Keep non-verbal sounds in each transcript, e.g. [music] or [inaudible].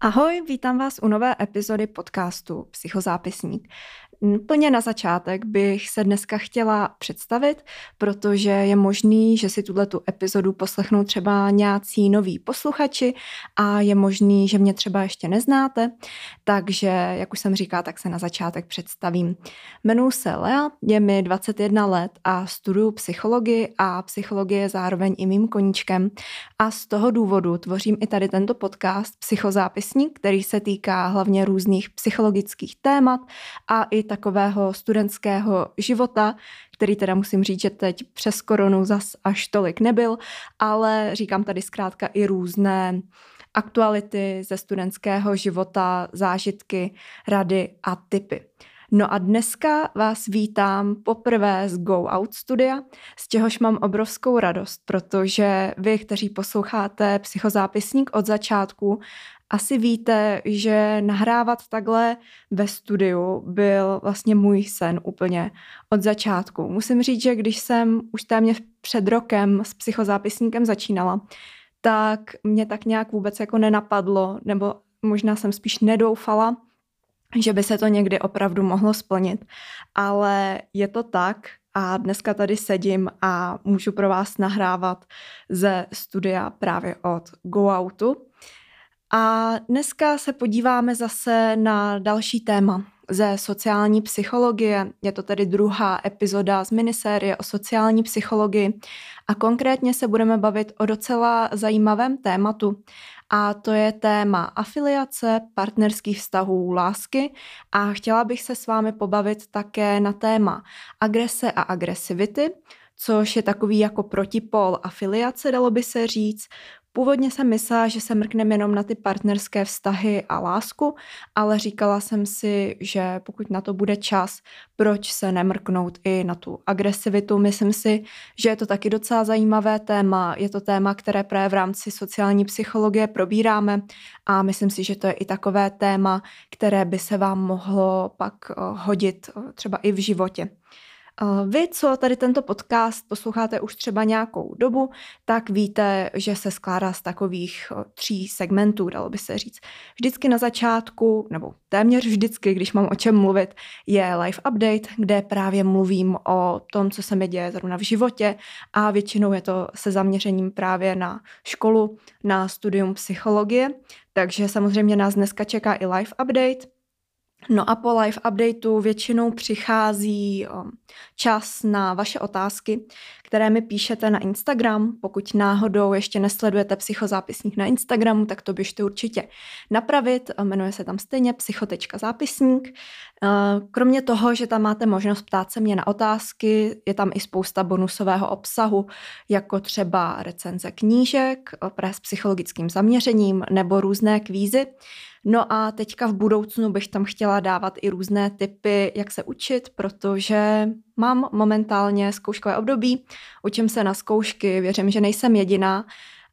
Ahoj, vítám vás u nové epizody podcastu Psychozápisník. Plně na začátek bych se dneska chtěla představit, protože je možný, že si tuhle tu epizodu poslechnou třeba nějací noví posluchači a je možný, že mě třeba ještě neznáte, takže, jak už jsem říkala, tak se na začátek představím. Jmenuji se Lea, je mi 21 let a studuju psychologii a psychologie je zároveň i mým koníčkem a z toho důvodu tvořím i tady tento podcast Psychozápisník, který se týká hlavně různých psychologických témat a i takového studentského života, který teda musím říct, že teď přes koronu zas až tolik nebyl, ale říkám tady zkrátka i různé aktuality ze studentského života, zážitky, rady a typy. No a dneska vás vítám poprvé z Go Out studia, z čehož mám obrovskou radost, protože vy, kteří posloucháte psychozápisník od začátku, asi víte, že nahrávat takhle ve studiu byl vlastně můj sen úplně od začátku. Musím říct, že když jsem už téměř před rokem s psychozápisníkem začínala, tak mě tak nějak vůbec jako nenapadlo, nebo možná jsem spíš nedoufala, že by se to někdy opravdu mohlo splnit. Ale je to tak a dneska tady sedím a můžu pro vás nahrávat ze studia právě od Go Outu. A dneska se podíváme zase na další téma ze sociální psychologie. Je to tedy druhá epizoda z minisérie o sociální psychologii. A konkrétně se budeme bavit o docela zajímavém tématu. A to je téma afiliace, partnerských vztahů, lásky. A chtěla bych se s vámi pobavit také na téma agrese a agresivity, což je takový jako protipol afiliace, dalo by se říct, Původně jsem myslela, že se mrkneme jenom na ty partnerské vztahy a lásku, ale říkala jsem si, že pokud na to bude čas, proč se nemrknout i na tu agresivitu. Myslím si, že je to taky docela zajímavé téma. Je to téma, které právě v rámci sociální psychologie probíráme a myslím si, že to je i takové téma, které by se vám mohlo pak eh, hodit eh, třeba i v životě. Vy, co tady tento podcast posloucháte už třeba nějakou dobu, tak víte, že se skládá z takových tří segmentů, dalo by se říct. Vždycky na začátku, nebo téměř vždycky, když mám o čem mluvit, je live update, kde právě mluvím o tom, co se mi děje zrovna v životě a většinou je to se zaměřením právě na školu, na studium psychologie. Takže samozřejmě nás dneska čeká i live update, No a po live updateu většinou přichází um, čas na vaše otázky, které mi píšete na Instagram. Pokud náhodou ještě nesledujete psychozápisník na Instagramu, tak to běžte určitě napravit. Jmenuje se tam stejně psycho.zápisník. Uh, kromě toho, že tam máte možnost ptát se mě na otázky, je tam i spousta bonusového obsahu, jako třeba recenze knížek s psychologickým zaměřením nebo různé kvízy. No a teďka v budoucnu bych tam chtěla dávat i různé typy, jak se učit, protože mám momentálně zkouškové období, učím se na zkoušky, věřím, že nejsem jediná.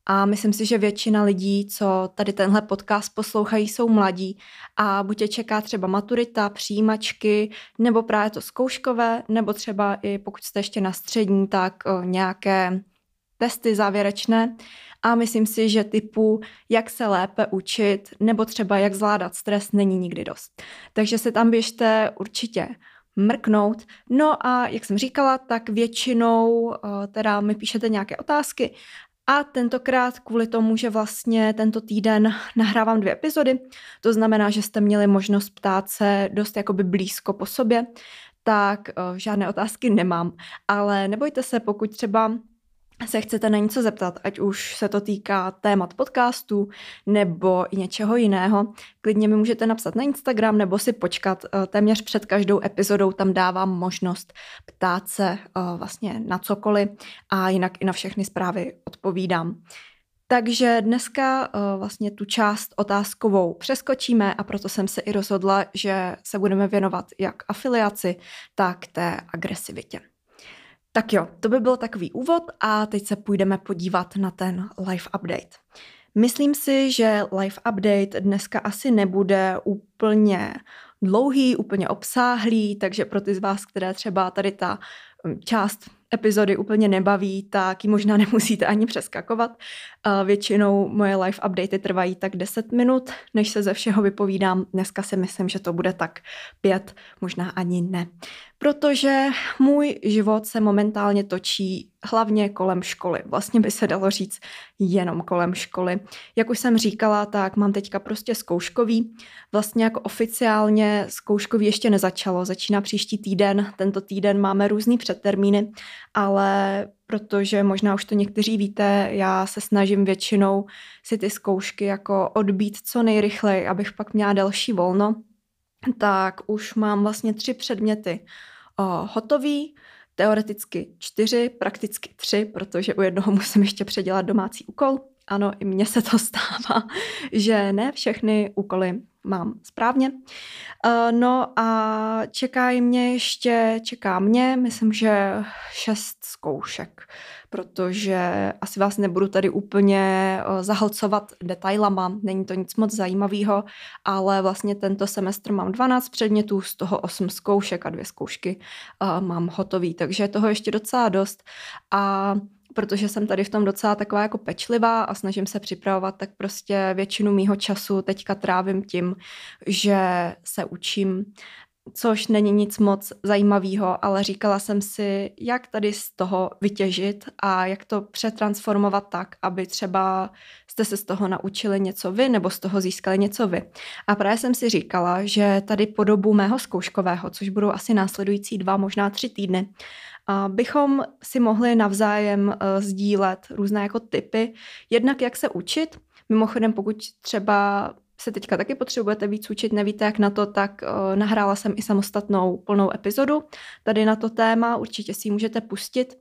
A myslím si, že většina lidí, co tady tenhle podcast poslouchají, jsou mladí. A buď je čeká třeba maturita, přijímačky, nebo právě to zkouškové, nebo třeba i pokud jste ještě na střední, tak nějaké testy závěrečné a myslím si, že typu, jak se lépe učit nebo třeba jak zvládat stres, není nikdy dost. Takže se tam běžte určitě mrknout. No a jak jsem říkala, tak většinou eh, teda mi píšete nějaké otázky a tentokrát kvůli tomu, že vlastně tento týden [laughs] nahrávám dvě epizody, to znamená, že jste měli možnost ptát se dost jakoby blízko po sobě, tak uh, žádné otázky nemám. Ale nebojte se, pokud třeba se chcete na něco zeptat, ať už se to týká témat podcastu nebo i něčeho jiného, klidně mi můžete napsat na Instagram nebo si počkat. Eh, téměř před každou epizodou tam dávám možnost ptát se eh, vlastně na cokoliv a jinak i na všechny zprávy odpovídám. Takže dneska uh, vlastně tu část otázkovou přeskočíme a proto jsem se i rozhodla, že se budeme věnovat jak afiliaci, tak té agresivitě. Tak jo, to by byl takový úvod a teď se půjdeme podívat na ten live update. Myslím si, že live update dneska asi nebude úplně dlouhý, úplně obsáhlý, takže pro ty z vás, které třeba tady ta hm, část epizody úplně nebaví, tak ji možná [laughs] nemusíte ani přeskakovat. Většinou moje live updaty trvají tak 10 minut, než se ze všeho vypovídám. Dneska si myslím, že to bude tak pět, možná ani ne protože můj život se momentálně točí hlavně kolem školy. Vlastně by se dalo říct jenom kolem školy. Jak už jsem říkala, tak mám teďka prostě zkouškový. Vlastně jako oficiálně zkouškový ještě nezačalo, začíná příští týden. Tento týden máme různý předtermíny, ale protože možná už to někteří víte, já se snažím většinou si ty zkoušky jako odbít co nejrychleji, abych pak měla další volno tak už mám vlastně tři předměty uh, hotový, teoreticky čtyři, prakticky tři, protože u jednoho [laughs] musím ještě předělat domácí úkol. Ano, i mně se to stává, [laughs] že ne všechny úkoly mám správně. Uh, no a čeká mě ještě, čeká mě, myslím, že šest zkoušek, protože asi vás nebudu tady úplně uh, zahlcovat detailama, není to nic moc zajímavého, ale vlastně tento semestr mám 12 předmětů, z toho 8 zkoušek a dvě zkoušky uh, mám hotový, takže toho ještě docela dost a protože jsem tady v tom docela taková jako pečlivá a snažím se připravovat, tak prostě většinu mýho času teďka trávím tím, že se učím což není nic moc zajímavého, ale říkala jsem si, jak tady z toho vytěžit a jak to přetransformovat tak, aby třeba jste se z toho naučili něco vy nebo z toho získali něco vy. A právě jsem si říkala, že tady po dobu mého zkouškového, což budou asi následující dva, možná tři týdny, bychom si mohli navzájem uh, sdílet různé jako typy, jednak jak se učit, mimochodem pokud třeba se teďka taky potřebujete víc učit, nevíte jak na to, tak uh, nahrála jsem i samostatnou plnou epizodu tady na to téma, určitě si ji můžete pustit,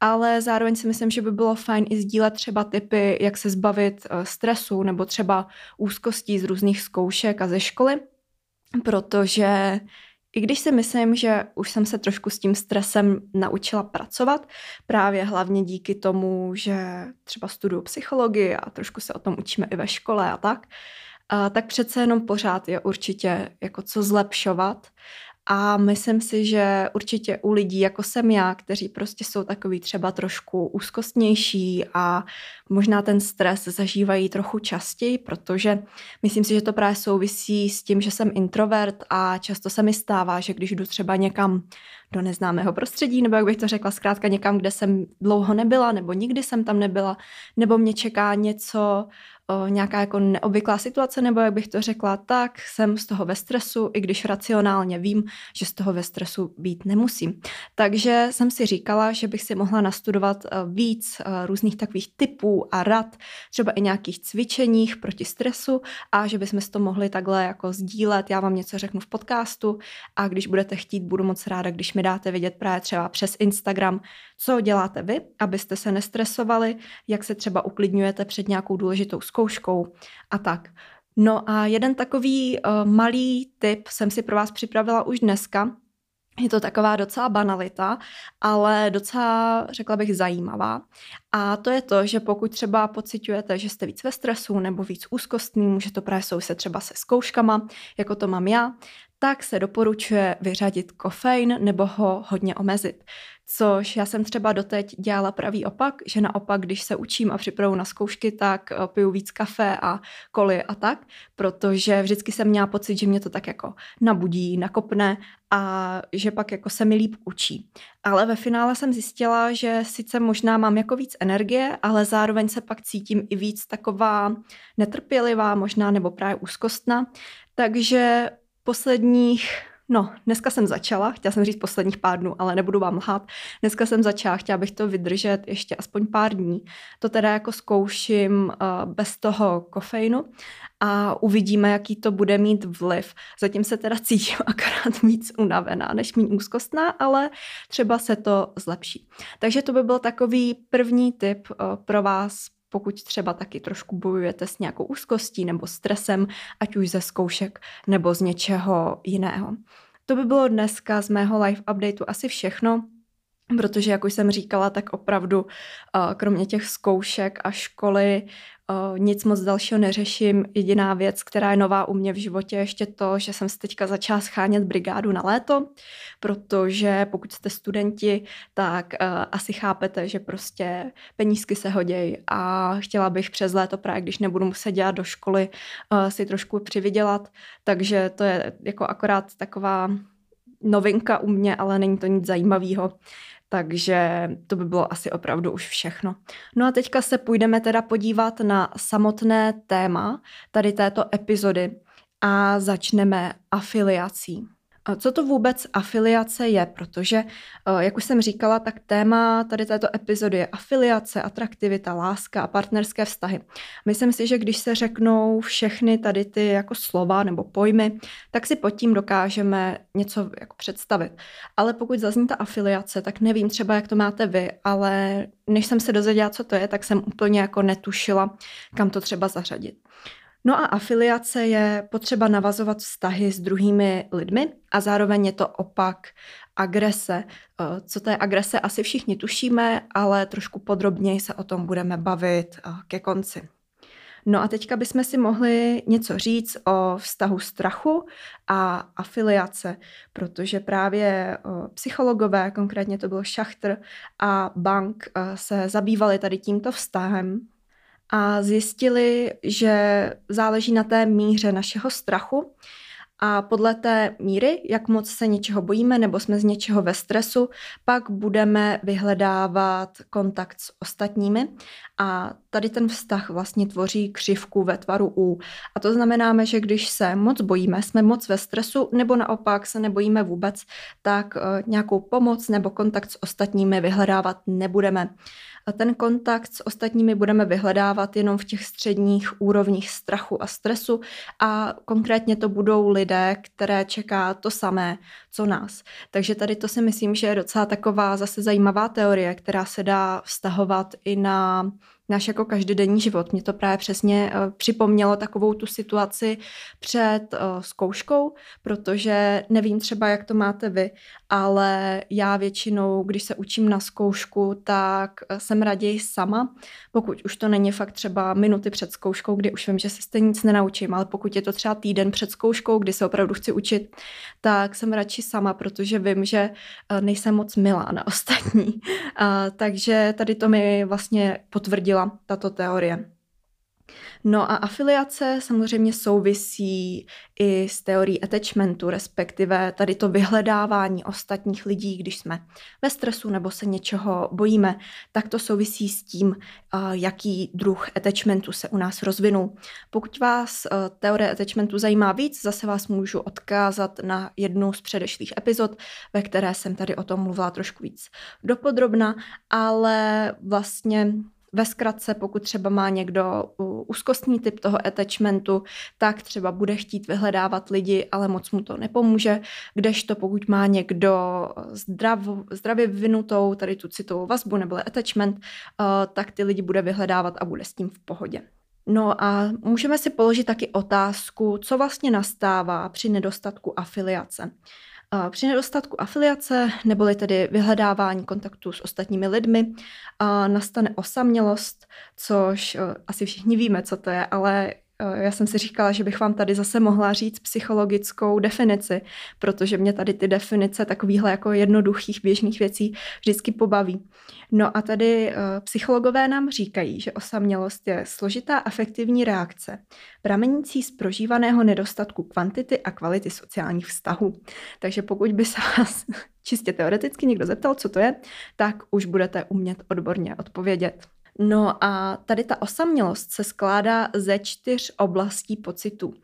ale zároveň si myslím, že by bylo fajn i sdílet třeba typy, jak se zbavit uh, stresu nebo třeba úzkostí z různých zkoušek a ze školy, protože i když si myslím, že už jsem se trošku s tím stresem naučila pracovat, právě hlavně díky tomu, že třeba studuju psychologii a trošku se o tom učíme i ve škole a tak, tak přece jenom pořád je určitě jako co zlepšovat a myslím si, že určitě u lidí, jako jsem já, kteří prostě jsou takový třeba trošku úzkostnější a možná ten stres zažívají trochu častěji, protože myslím si, že to právě souvisí s tím, že jsem introvert a často se mi stává, že když jdu třeba někam do neznámého prostředí, nebo jak bych to řekla, zkrátka někam, kde jsem dlouho nebyla, nebo nikdy jsem tam nebyla, nebo mě čeká něco, o, nějaká jako neobvyklá situace, nebo jak bych to řekla, tak jsem z toho ve stresu, i když racionálně vím, že z toho ve stresu být nemusím. Takže jsem si říkala, že bych si mohla nastudovat e, víc e, různých takových typů a rad, třeba i nějakých cvičeních proti stresu a že bychom si to mohli takhle jako sdílet. Já vám něco řeknu v podcastu a když budete chtít, budu moc ráda, když mi dáte vědět právě třeba přes Instagram, co děláte vy, abyste se nestresovali, jak se třeba uklidňujete před nějakou důležitou zkouškou a tak. No a jeden takový uh, malý tip jsem si pro vás připravila už dneska. Je to taková docela banalita, ale docela, řekla bych, zajímavá. A to je to, že pokud třeba pocitujete, že jste víc ve stresu nebo víc úzkostný, může to právě souviset třeba se zkouškama, jako to mám já, tak se doporučuje vyřadit kofein nebo ho hodně omezit. Což já jsem třeba doteď dělala pravý opak, že naopak, když se učím a připravu na zkoušky, tak eh, piju víc kafe a koly a tak, protože vždycky jsem měla pocit, že mě to tak jako nabudí, nakopne a že pak jako se mi líp učí. Ale ve finále jsem zjistila, že sice možná mám jako víc energie, ale zároveň se pak cítím i víc taková netrpělivá, možná nebo právě úzkostná. Takže posledních No, dneska jsem začala, chtěla jsem říct posledních pár dnů, ale nebudu vám lhát. Dneska jsem začala, chtěla bych to vydržet ještě aspoň pár dní. To teda jako zkouším uh, bez toho kofeinu a uvidíme, jaký to bude mít vliv. Zatím se teda cítím [laughs] akorát víc unavená, než méně úzkostná, ale třeba se to zlepší. Takže to by byl takový první tip uh, pro vás pokud třeba taky trošku bojujete s nějakou úzkostí nebo stresem, ať už ze zkoušek nebo z něčeho jiného. To by bylo dneska z mého live updateu asi všechno. protože, jak už jsem říkala, tak opravdu kromě těch zkoušek a školy nic moc dalšího neřeším. Jediná věc, která je nová u mě v životě, je ještě to, že jsem si teďka začala schánět brigádu na léto, protože pokud jste studenti, tak uh, asi chápete, že prostě penízky se hodějí a chtěla bych přes léto právě, když nebudu muset dělat do školy, uh, si trošku přivydělat, takže to je jako akorát taková novinka u mě, ale není to nic zajímavého. Takže to by bylo asi opravdu už všechno. No a teďka se půjdeme teda podívat na samotné téma tady této epizody a začneme afiliací. Co to vůbec afiliace je? Protože, eh, jak už jsem říkala, tak téma tady této epizody je afiliace, atraktivita, láska a partnerské vztahy. Myslím si, že když se řeknou všechny tady ty jako slova nebo pojmy, tak si pod tím dokážeme něco jako představit. Ale pokud zazní ta afiliace, tak nevím třeba, jak to máte vy, ale než jsem se dozvěděla, co to je, tak jsem úplně jako netušila, kam to třeba zařadit. No a afiliace je potřeba navazovat vztahy s druhými lidmi a zároveň je to opak agrese. Eh, co to je agrese, asi všichni tušíme, ale trošku podrobněji se o tom budeme bavit eh, ke konci. No a teďka bychom si mohli něco říct o vztahu strachu a afiliace, protože právě eh, psychologové, konkrétně to byl Schachter a Bank, se zabývali tady tímto vztahem a zjistili, že záleží na té míře našeho strachu a podle té míry, jak moc se něčeho bojíme nebo jsme z něčeho ve stresu, pak budeme vyhledávat kontakt s ostatními a tady ten vztah vlastně tvoří křivku ve tvaru U. A to znamená, že když se moc bojíme, jsme moc ve stresu nebo naopak se nebojíme vůbec, tak eh, nějakou pomoc nebo kontakt s ostatními vyhledávat nebudeme. A ten kontakt s ostatními budeme vyhledávat jenom v těch středních úrovních strachu a stresu a konkrétně to budou lidé, které čeká to samé, co nás. Takže tady to si myslím, že je docela taková zase zajímavá teorie, která se dá vztahovat i na náš jako každodenní život. Mě to právě přesně uh, připomnělo takovou tu situaci před uh, zkouškou, protože nevím třeba, jak to máte vy, ale já většinou, když se učím na zkoušku, tak uh, jsem raději sama, pokud už to není fakt třeba minuty před zkouškou, kdy už vím, že se stejně nic nenaučím, ale pokud je to třeba týden před zkouškou, kdy se opravdu chci učit, tak jsem radši sama, protože vím, že uh, nejsem moc milá na ostatní. [laughs] Uh, takže tady to mi vlastně potvrdila tato teorie. No a afiliace samozřejmě souvisí i s teorií attachmentu, respektive tady to vyhledávání ostatních lidí, když jsme ve stresu nebo se něčeho bojíme, tak to souvisí s tím, jaký druh attachmentu se u nás rozvinul. Pokud vás teorie attachmentu zajímá víc, zase vás můžu odkázat na jednu z předešlých epizod, ve které jsem tady o tom mluvila trošku víc dopodrobna, ale vlastně ve zkratce, pokud třeba má někdo úzkostný typ toho attachmentu, tak třeba bude chtít vyhledávat lidi, ale moc mu to nepomůže, kdežto pokud má někdo zdrav, zdravě vyvinutou tady tu citovou vazbu nebo attachment, uh, tak ty lidi bude vyhledávat a bude s tím v pohodě. No a můžeme si položit taky otázku, co vlastně nastává při nedostatku afiliace. Při nedostatku afiliace, neboli tedy vyhledávání kontaktu s ostatními lidmi, nastane osamělost, což asi všichni víme, co to je, ale já jsem si říkala, že bych vám tady zase mohla říct psychologickou definici, protože mě tady ty definice takovýchhle jako jednoduchých běžných věcí vždycky pobaví. No a tady uh, psychologové nám říkají, že osamělost je složitá afektivní reakce, pramenící z prožívaného nedostatku kvantity a kvality sociálních vztahů. Takže pokud by se vás [laughs] čistě teoreticky někdo zeptal, co to je, tak už budete umět odborně odpovědět. No a tady ta osamělost se skládá ze čtyř oblastí pocitů.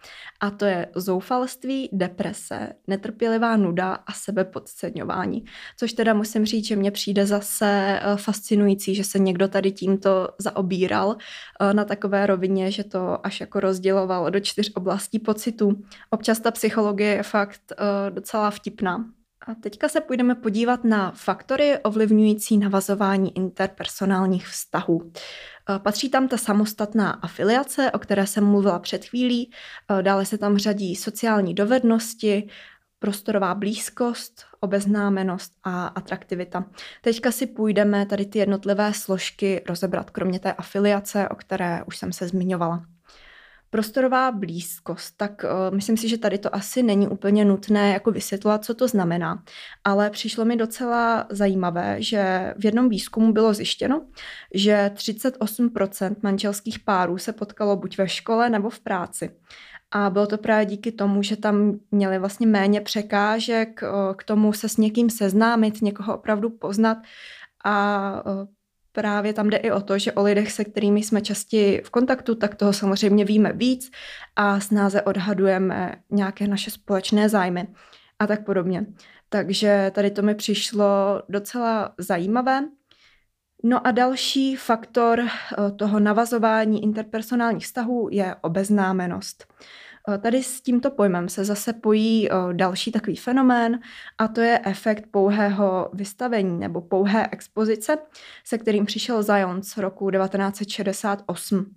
A to je zoufalství, deprese, netrpělivá nuda a sebepodceňování. Což teda musím říct, že mně přijde zase eh, fascinující, že se někdo tady tímto zaobíral eh, na takové rovině, že to až jako rozděloval do čtyř oblastí pocitů. Občas ta psychologie je fakt eh, docela vtipná. A teďka se půjdeme podívat na faktory ovlivňující navazování interpersonálních vztahů. E, patří tam ta samostatná afiliace, o které jsem mluvila před chvílí, e, dále se tam řadí sociální dovednosti, prostorová blízkost, obeznámenost a atraktivita. Teďka si půjdeme tady ty jednotlivé složky rozebrat, kromě té afiliace, o které už jsem se zmiňovala. Prostorová blízkost, tak uh, myslím si, že tady to asi není úplně nutné jako vysvětlovat, co to znamená, ale přišlo mi docela zajímavé, že v jednom výzkumu bylo zjištěno, že 38% manželských párů se potkalo buď ve škole nebo v práci. A bylo to právě díky tomu, že tam měli vlastně méně překážek uh, k tomu se s někým seznámit, někoho opravdu poznat a uh, právě tam jde i o to, že o lidech, se kterými jsme častěji v kontaktu, tak toho samozřejmě víme víc a snáze odhadujeme nějaké naše společné zájmy a tak podobně. Takže tady to mi přišlo docela zajímavé. No a další faktor eh, toho navazování interpersonálních vztahů je obeznámenost. Eh, tady s tímto pojmem se zase pojí eh, další takový fenomén a to je efekt pouhého vystavení nebo pouhé expozice, se kterým přišel Zion z roku 1968.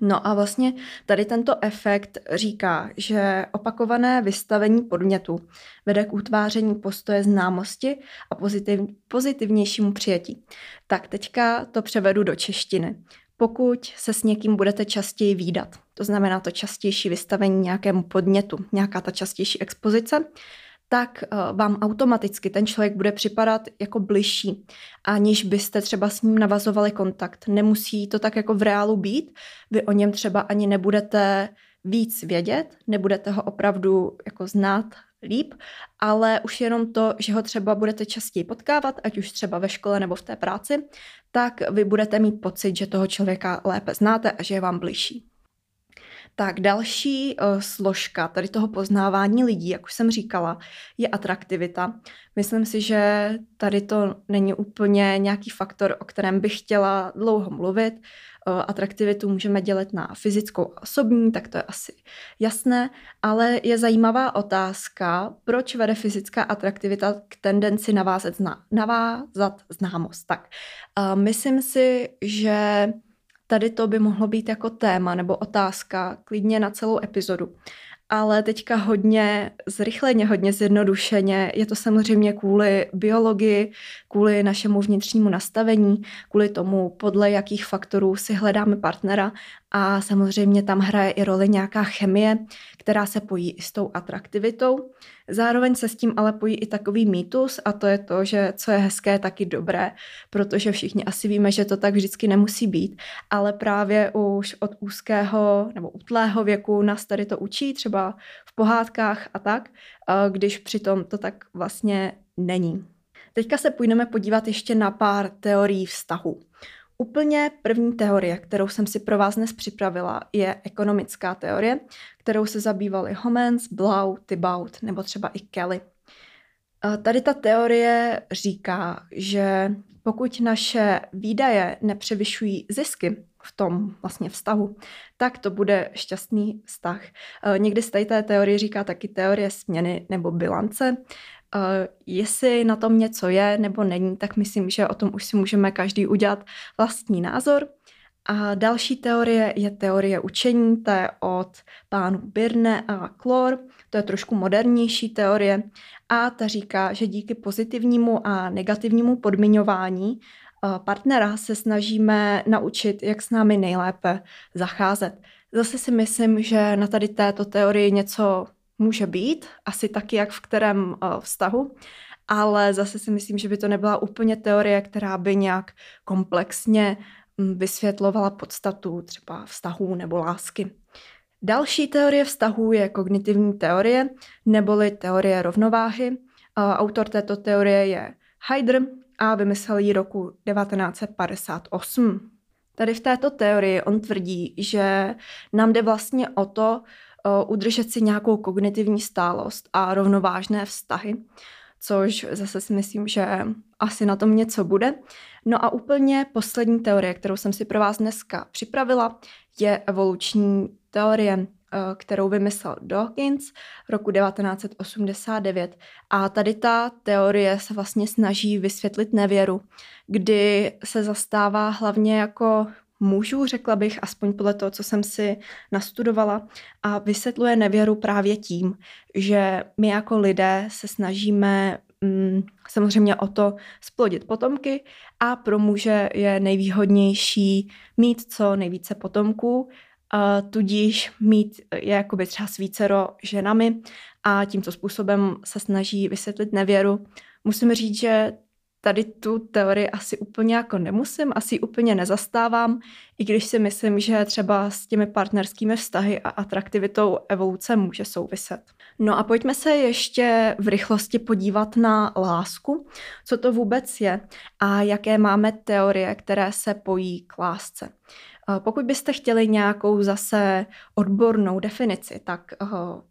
No a vlastně tady tento efekt říká, že opakované vystavení podnětu vede k utváření postoje známosti a pozitiv, pozitivnějšímu přijetí. Tak teďka to převedu do češtiny pokud se s někým budete častěji výdat. To znamená to častější vystavení nějakému podnětu, nějaká ta častější expozice, tak eh, vám automaticky ten člověk bude připadat jako bližší, aniž byste třeba s ním navazovali kontakt. Nemusí to tak jako v reálu být, vy o něm třeba ani nebudete víc vědět, nebudete ho opravdu jako znát líp, ale už jenom to, že ho třeba budete častěji potkávat, ať už třeba ve škole nebo v té práci, tak vy budete mít pocit, že toho člověka lépe znáte a že je vám bližší. Tak další uh, složka tady toho poznávání lidí, jak už jsem říkala, je atraktivita. Myslím si, že tady to není úplně nějaký faktor, o kterém bych chtěla dlouho mluvit. Uh, atraktivitu můžeme dělat na fyzickou a osobní, tak to je asi jasné, ale je zajímavá otázka, proč vede fyzická atraktivita k tendenci navázat, zna, navázat známost. Tak uh, myslím si, že tady to by mohlo být jako téma nebo otázka klidně na celou epizodu. Ale teďka hodně zrychleně, hodně zjednodušeně. Je to samozřejmě kvůli biologii, kvůli našemu vnitřnímu nastavení, kvůli tomu, podle jakých faktorů si hledáme partnera a samozřejmě tam hraje i roli nějaká chemie, která se pojí i s tou atraktivitou. Zároveň se s tím ale pojí i takový mýtus a to je to, že co je hezké, taky dobré, protože všichni asi víme, že to tak vždycky nemusí být, ale právě už od úzkého nebo útlého věku nás tady to učí, třeba v pohádkách a tak, když přitom to tak vlastně není. Teďka se půjdeme podívat ještě na pár teorií vztahu. Úplně první teorie, kterou jsem si pro vás dnes připravila, je ekonomická teorie, kterou se zabývali Homens, Blau, Thibaut nebo třeba i Kelly. Tady ta teorie říká, že pokud naše výdaje nepřevyšují zisky v tom vlastně vztahu, tak to bude šťastný vztah. Někdy z té teorie říká taky teorie směny nebo bilance, Uh, jestli na tom něco je nebo není, tak myslím, že o tom už si můžeme každý udělat vlastní názor. A další teorie je teorie učení, to je od pánů Birne a Klor, to je trošku modernější teorie a ta říká, že díky pozitivnímu a negativnímu podmiňování uh, partnera se snažíme naučit, jak s námi nejlépe zacházet. Zase si myslím, že na tady této teorii něco může být, asi taky jak v kterém uh, vztahu, ale zase si myslím, že by to nebyla úplně teorie, která by nějak komplexně um, vysvětlovala podstatu třeba vztahů nebo lásky. Další teorie vztahů je kognitivní teorie, neboli teorie rovnováhy. Uh, autor této teorie je Haider a vymyslel ji roku 1958. Tady v této teorii on tvrdí, že nám jde vlastně o to, udržet si nějakou kognitivní stálost a rovnovážné vztahy, což zase si myslím, že asi na tom něco bude. No a úplně poslední teorie, kterou jsem si pro vás dneska připravila, je evoluční teorie, kterou vymyslel Dawkins roku 1989. A tady ta teorie se vlastně snaží vysvětlit nevěru, kdy se zastává hlavně jako mužů, řekla bych, aspoň podle toho, co jsem si nastudovala, a vysvětluje nevěru právě tím, že my jako lidé se snažíme mm, samozřejmě o to splodit potomky a pro muže je nejvýhodnější mít co nejvíce potomků, a tudíž mít je jakoby třeba s vícero ženami a tímto způsobem se snaží vysvětlit nevěru. Musím říct, že tady tu teorii asi úplně jako nemusím, asi úplně nezastávám, i když si myslím, že třeba s těmi partnerskými vztahy a atraktivitou evoluce může souviset. No a pojďme se ještě v rychlosti podívat na lásku, co to vůbec je a jaké máme teorie, které se pojí k lásce. Pokud byste chtěli nějakou zase odbornou definici, tak uh,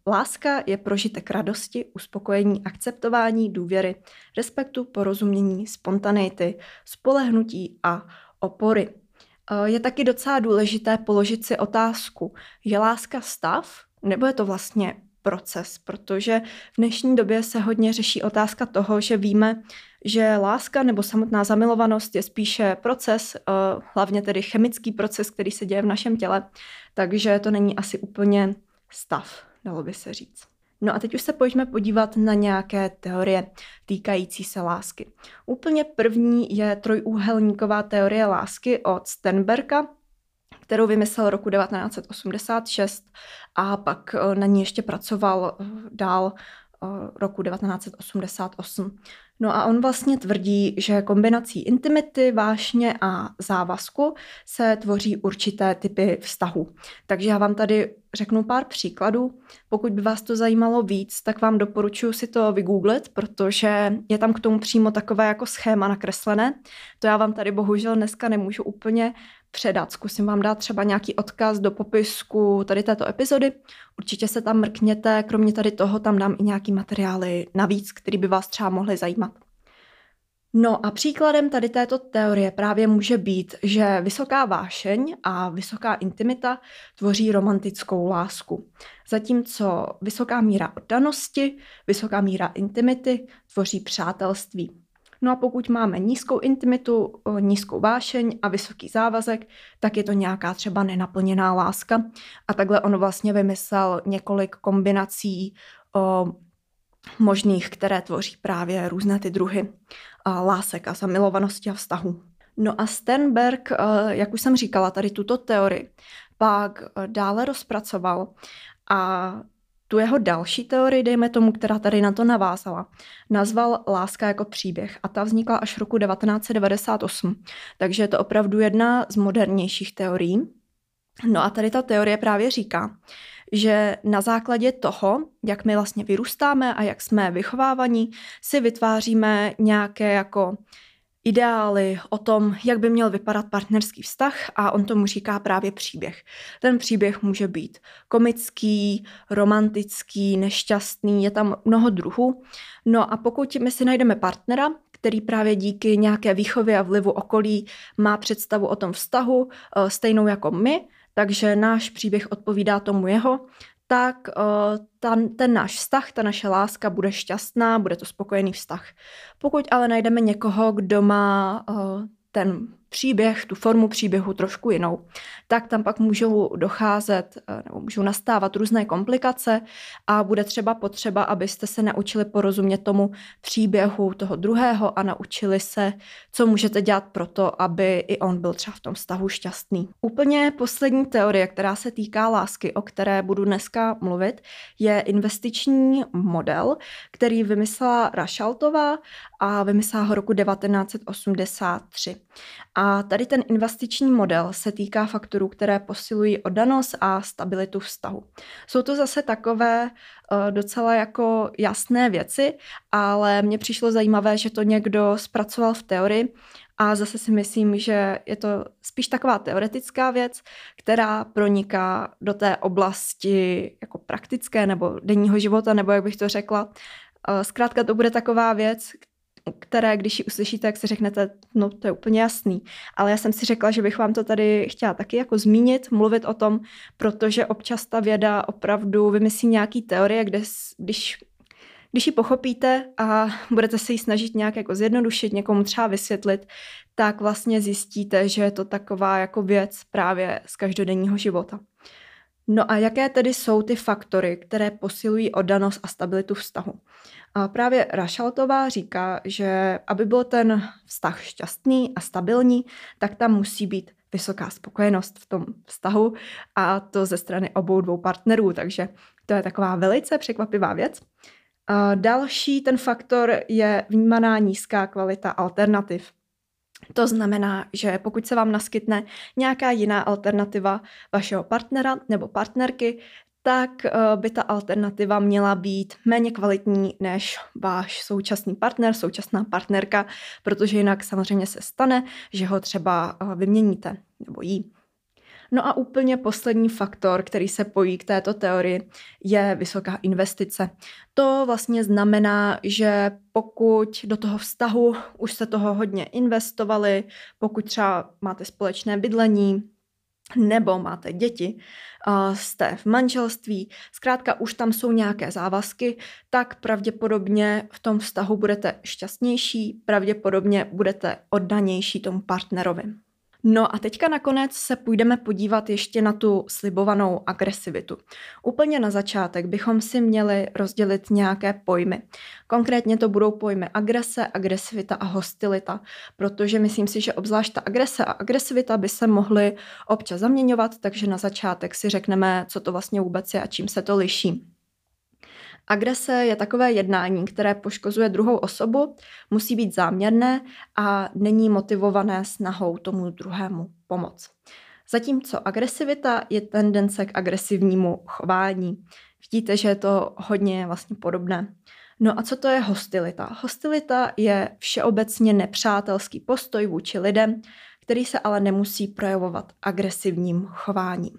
láska je prožitek radosti, uspokojení, akceptování, důvěry, respektu, porozumění, spontaneity, spolehnutí a opory. Uh, je taky docela důležité položit si otázku, je láska stav, nebo je to vlastně proces, protože v dnešní době se hodně řeší otázka toho, že víme, že láska nebo samotná zamilovanost je spíše proces, eh, hlavně tedy chemický proces, který se děje v našem těle, takže to není asi úplně stav, dalo by se říct. No a teď už se pojďme podívat na nějaké teorie týkající se lásky. Úplně první je trojúhelníková teorie lásky od Stenberga, kterou vymyslel roku 1986 a pak eh, na ní ještě pracoval eh, dál roku 1988. No a on vlastně tvrdí, že kombinací intimity, vášně a závazku se tvoří určité typy vztahu. Takže já vám tady řeknu pár příkladů. Pokud by vás to zajímalo víc, tak vám doporučuji si to vygooglit, protože je tam k tomu přímo takové jako schéma nakreslené. To já vám tady bohužel dneska nemůžu úplně předat. Zkusím vám dát třeba nějaký odkaz do popisku tady této epizody. Určitě se tam mrkněte, kromě tady toho tam dám i nějaký materiály navíc, který by vás třeba mohly zajímat. No a příkladem tady této teorie právě může být, že vysoká vášeň a vysoká intimita tvoří romantickou lásku, zatímco vysoká míra oddanosti, vysoká míra intimity tvoří přátelství. No a pokud máme nízkou intimitu, nízkou vášeň a vysoký závazek, tak je to nějaká třeba nenaplněná láska. A takhle on vlastně vymyslel několik kombinací o, možných, které tvoří právě různé ty druhy a lásek a zamilovanosti a vztahu. No a Sternberg, jak už jsem říkala, tady tuto teorii pak dále rozpracoval a tu jeho další teorii, dejme tomu, která tady na to navázala, nazval Láska jako příběh a ta vznikla až roku 1998. Takže je to opravdu jedna z modernějších teorií. No a tady ta teorie právě říká, že na základě toho, jak my vlastně vyrůstáme a jak jsme vychovávaní, si vytváříme nějaké jako ideály o tom, jak by měl vypadat partnerský vztah a on tomu říká právě příběh. Ten příběh může být komický, romantický, nešťastný, je tam mnoho druhů. No a pokud my si najdeme partnera, který právě díky nějaké výchově a vlivu okolí má představu o tom vztahu eh, stejnou jako my, takže náš příběh odpovídá tomu jeho, tak uh, ta, ten náš vztah, ta naše láska bude šťastná, bude to spokojený vztah. Pokud ale najdeme někoho, kdo má uh, ten příběh, tu formu příběhu trošku jinou, tak tam pak můžou docházet eh, nebo můžou nastávat různé komplikace a bude třeba potřeba, abyste se naučili porozumět tomu příběhu toho druhého a naučili se, co můžete dělat pro to, aby i on byl třeba v tom vztahu šťastný. Úplně poslední teorie, která se týká lásky, o které budu dneska mluvit, je investiční model, který vymyslela Rašaltová a vymyslela ho roku 1983. A tady ten investiční model se týká faktorů, které posilují oddanost a stabilitu vztahu. Jsou to zase takové uh, docela jako jasné věci, ale mně přišlo zajímavé, že to někdo zpracoval v teorii a zase si myslím, že je to spíš taková teoretická věc, která proniká do té oblasti jako praktické nebo denního života, nebo jak bych to řekla. Eh, zkrátka to bude taková věc, které, když ji uslyšíte, jak si řeknete, no to je úplně jasný. Ale já jsem si řekla, že bych vám to tady chtěla taky jako zmínit, mluvit o tom, protože občas ta věda opravdu vymyslí nějaký teorie, kde, když Když ji pochopíte a budete se ji snažit nějak jako zjednodušit, někomu třeba vysvětlit, tak vlastně zjistíte, že je to taková jako věc právě z každodenního života. No a jaké tedy jsou ty faktory, které posilují oddanost a stabilitu vztahu? A právě Rašaltová říká, že aby byl ten vztah šťastný a stabilní, tak tam musí být vysoká spokojenost v tom vztahu a to ze strany obou dvou partnerů, takže to je taková velice překvapivá věc. A další ten faktor je vnímaná nízká kvalita alternativ. To znamená, že pokud se vám naskytne nějaká jiná alternativa vašeho partnera nebo partnerky, tak eh, by ta alternativa měla být méně kvalitní než váš současný partner, současná partnerka, protože jinak samozřejmě se stane, že ho třeba eh, vyměníte nebo jí. No a úplně poslední faktor, který se pojí k této teorii, je vysoká investice. To vlastně znamená, že pokud do toho vztahu už se toho hodně investovali, pokud třeba máte společné bydlení, nebo máte děti, jste v manželství, zkrátka už tam jsou nějaké závazky, tak pravděpodobně v tom vztahu budete šťastnější, pravděpodobně budete oddanější tomu partnerovi. No a teďka nakonec se půjdeme podívat ještě na tu slibovanou agresivitu. Úplně na začátek bychom si měli rozdělit nějaké pojmy. Konkrétně to budou pojmy agrese, agresivita a hostilita, protože myslím si, že obzvlášť ta agrese a agresivita by se mohly občas zaměňovat, takže na začátek si řekneme, co to vlastně vůbec je a čím se to liší. Agrese je takové jednání, které poškozuje druhou osobu, musí být záměrné a není motivované snahou tomu druhému pomoct. Zatímco agresivita je tendence k agresivnímu chování. Vidíte, že je to hodně vlastně podobné. No a co to je hostilita? Hostilita je všeobecně nepřátelský postoj vůči lidem, který se ale nemusí projevovat agresivním chováním.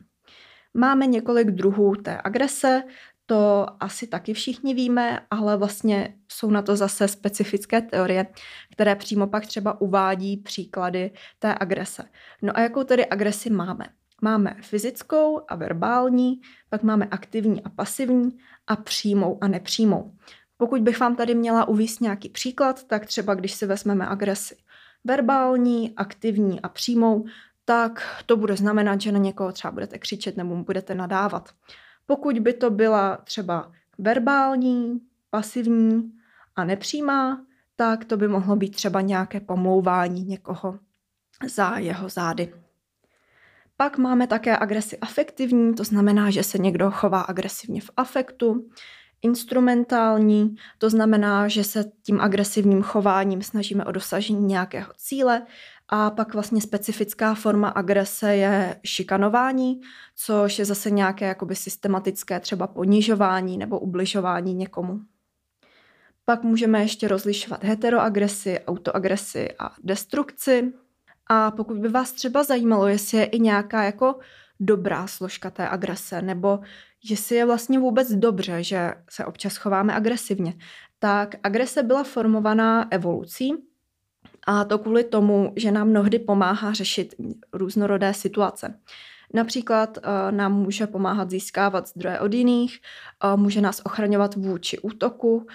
Máme několik druhů té agrese, to asi taky všichni víme, ale vlastně jsou na to zase specifické teorie, které přímo pak třeba uvádí příklady té agrese. No a jakou tedy agresi máme? Máme fyzickou a verbální, pak máme aktivní a pasivní a přímou a nepřímou. Pokud bych vám tady měla uvíct nějaký příklad, tak třeba když si vezmeme agresi verbální, aktivní a přímou, tak to bude znamenat, že na někoho třeba budete křičet nebo budete nadávat. Pokud by to byla třeba verbální, pasivní a nepřímá, tak to by mohlo být třeba nějaké pomlouvání někoho za jeho zády. Pak máme také agresi afektivní, to znamená, že se někdo chová agresivně v afektu. Instrumentální, to znamená, že se tím agresivním chováním snažíme o dosažení nějakého cíle a pak vlastně specifická forma agrese je šikanování, což je zase nějaké jakoby systematické třeba ponižování nebo ubližování někomu. Pak můžeme ještě rozlišovat heteroagresi, autoagresi a destrukci. A pokud by vás třeba zajímalo, jestli je i nějaká jako dobrá složka té agrese, nebo jestli je vlastně vůbec dobře, že se občas chováme agresivně, tak agrese byla formovaná evolucí, a to kvůli tomu, že nám mnohdy pomáhá řešit různorodé situace. Například uh, nám může pomáhat získávat zdroje od jiných, uh, může nás ochraňovat vůči útoku uh,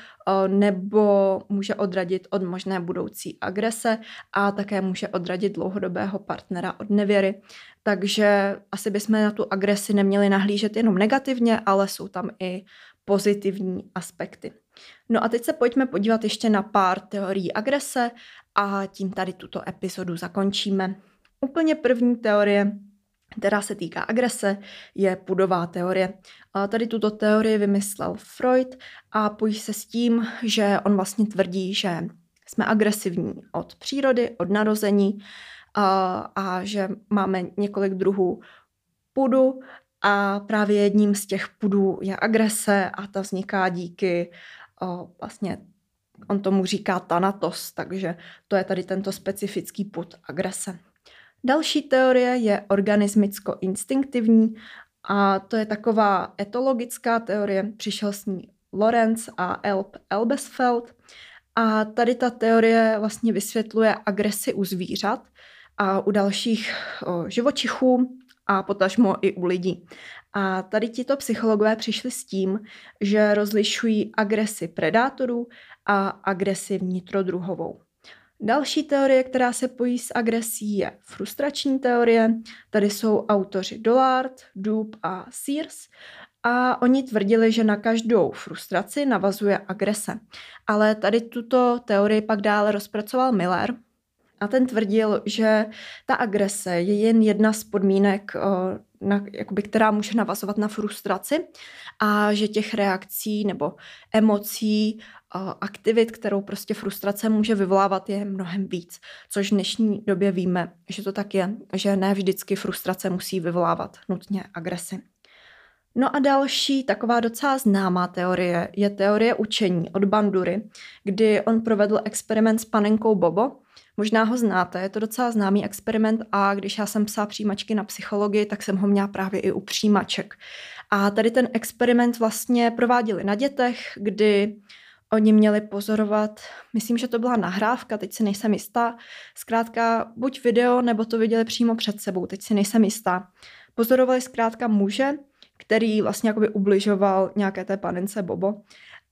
nebo může odradit od možné budoucí agrese a také může odradit dlouhodobého partnera od nevěry. Takže asi bychom na tu agresi neměli nahlížet jenom negativně, ale jsou tam i pozitivní aspekty. No a teď se pojďme podívat ještě na pár teorií agrese a tím tady tuto epizodu zakončíme. Úplně první teorie, která se týká agrese, je pudová teorie. A tady tuto teorii vymyslel Freud a pojí se s tím, že on vlastně tvrdí, že jsme agresivní od přírody, od narození a, a že máme několik druhů pudu a právě jedním z těch pudů je agrese a ta vzniká díky o, vlastně on tomu říká tanatos, takže to je tady tento specifický put agrese. Další teorie je organismicko-instinktivní a to je taková etologická teorie, přišel s ní Lorenz a Elb Elbesfeld. A tady ta teorie vlastně vysvětluje agresi u zvířat a u dalších o, živočichů a potažmo i u lidí. A tady tito psychologové přišli s tím, že rozlišují agresi predátorů a agresi vnitrodruhovou. Další teorie, která se pojí s agresí, je frustrační teorie. Tady jsou autoři Dollard, Dub a Sears a oni tvrdili, že na každou frustraci navazuje agrese. Ale tady tuto teorii pak dále rozpracoval Miller a ten tvrdil, že ta agrese je jen jedna z podmínek, eh, na, jakoby, která může navazovat na frustraci a že těch reakcí nebo emocí, eh, aktivit, kterou prostě frustrace může vyvolávat, je mnohem víc. Což v dnešní době víme, že to tak je, že ne vždycky frustrace musí vyvolávat nutně agresi. No a další taková docela známá teorie je teorie učení od Bandury, kdy on provedl experiment s panenkou Bobo. Možná ho znáte, je to docela známý experiment a když já jsem psala přijímačky na psychologii, tak jsem ho měla právě i u přijímaček. A tady ten experiment vlastně prováděli na dětech, kdy Oni měli pozorovat, myslím, že to byla nahrávka, teď si nejsem jistá. Zkrátka, buď video, nebo to viděli přímo před sebou, teď si nejsem jistá. Pozorovali zkrátka muže, který vlastně jakoby ubližoval nějaké té panence Bobo.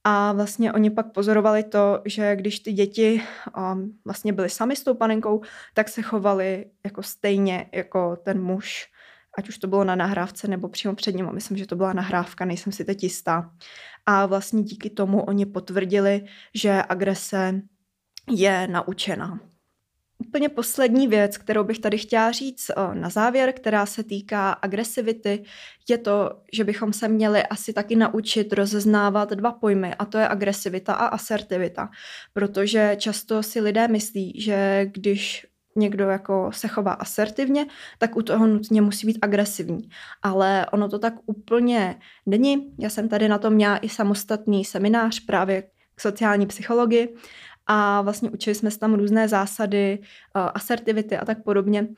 A vlastně oni pak pozorovali to, že když ty děti um, vlastně byly sami s tou panenkou, tak se chovali jako stejně jako ten muž, ať už to bylo na nahrávce nebo přímo před ním. Myslím, že to byla nahrávka, nejsem si teď jistá. A vlastně díky tomu oni potvrdili, že agrese je naučená. Úplně poslední věc, kterou bych tady chtěla říct eh, na závěr, která se týká agresivity, je to, že bychom se měli asi taky naučit rozeznávat dva pojmy, a to je agresivita a asertivita. Protože často si lidé myslí, že když někdo jako se chová asertivně, tak u toho nutně musí být agresivní. Ale ono to tak úplně není. Já jsem tady na to měla i samostatný seminář právě k sociální psychologii a vlastně učili jsme se tam různé zásady, uh, asertivity a tak podobně.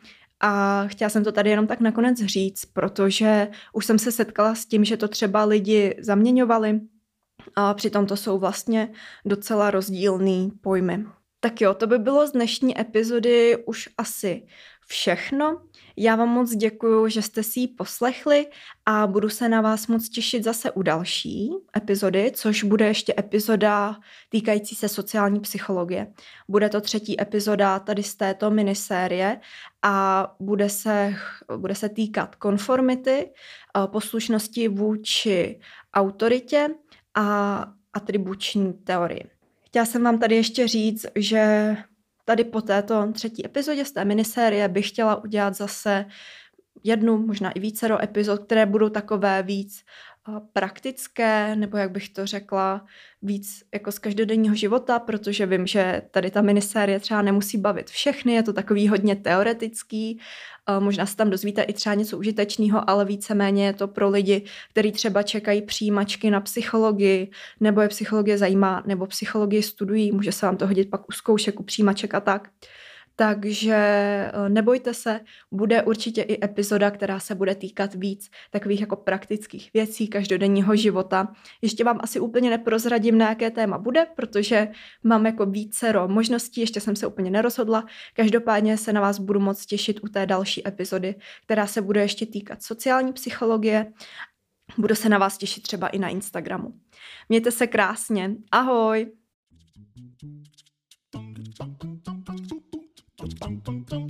A chtěla jsem to tady jenom tak nakonec říct, protože už jsem se setkala s tím, že to třeba lidi zaměňovali, a přitom to jsou vlastně docela rozdílný pojmy. Tak jo, to by bylo z dnešní epizody už asi všechno. Já vám moc děkuji, že jste si ji poslechli a budu se na vás moc těšit zase u další epizody, což bude ještě epizoda týkající se sociální psychologie. Bude to třetí epizoda tady z této minisérie a bude se, bude se týkat konformity, poslušnosti vůči autoritě a atribuční teorii. Chtěla jsem vám tady ještě říct, že tady po této třetí epizodě z té minisérie bych chtěla udělat zase jednu, možná i vícero epizod, které budou takové víc praktické, nebo jak bych to řekla, víc jako z každodenního života, protože vím, že tady ta minisérie třeba nemusí bavit všechny, je to takový hodně teoretický, možná se tam dozvíte i třeba něco užitečného, ale víceméně je to pro lidi, kteří třeba čekají přijímačky na psychologii, nebo je psychologie zajímá, nebo psychologii studují, může se vám to hodit pak u zkoušek, u přijímaček a tak. Takže eh, nebojte se, bude určitě i epizoda, která se bude týkat víc takových jako praktických věcí každodenního života. Ještě vám asi úplně neprozradím, na jaké téma bude, protože mám jako vícero možností, ještě jsem se úplně nerozhodla. Každopádně se na vás budu moc těšit u té další epizody, která se bude ještě týkat sociální psychologie Budu se na vás těšit třeba i na Instagramu. Mějte se krásně. Ahoj! Bum, bum, tum, tum, tum.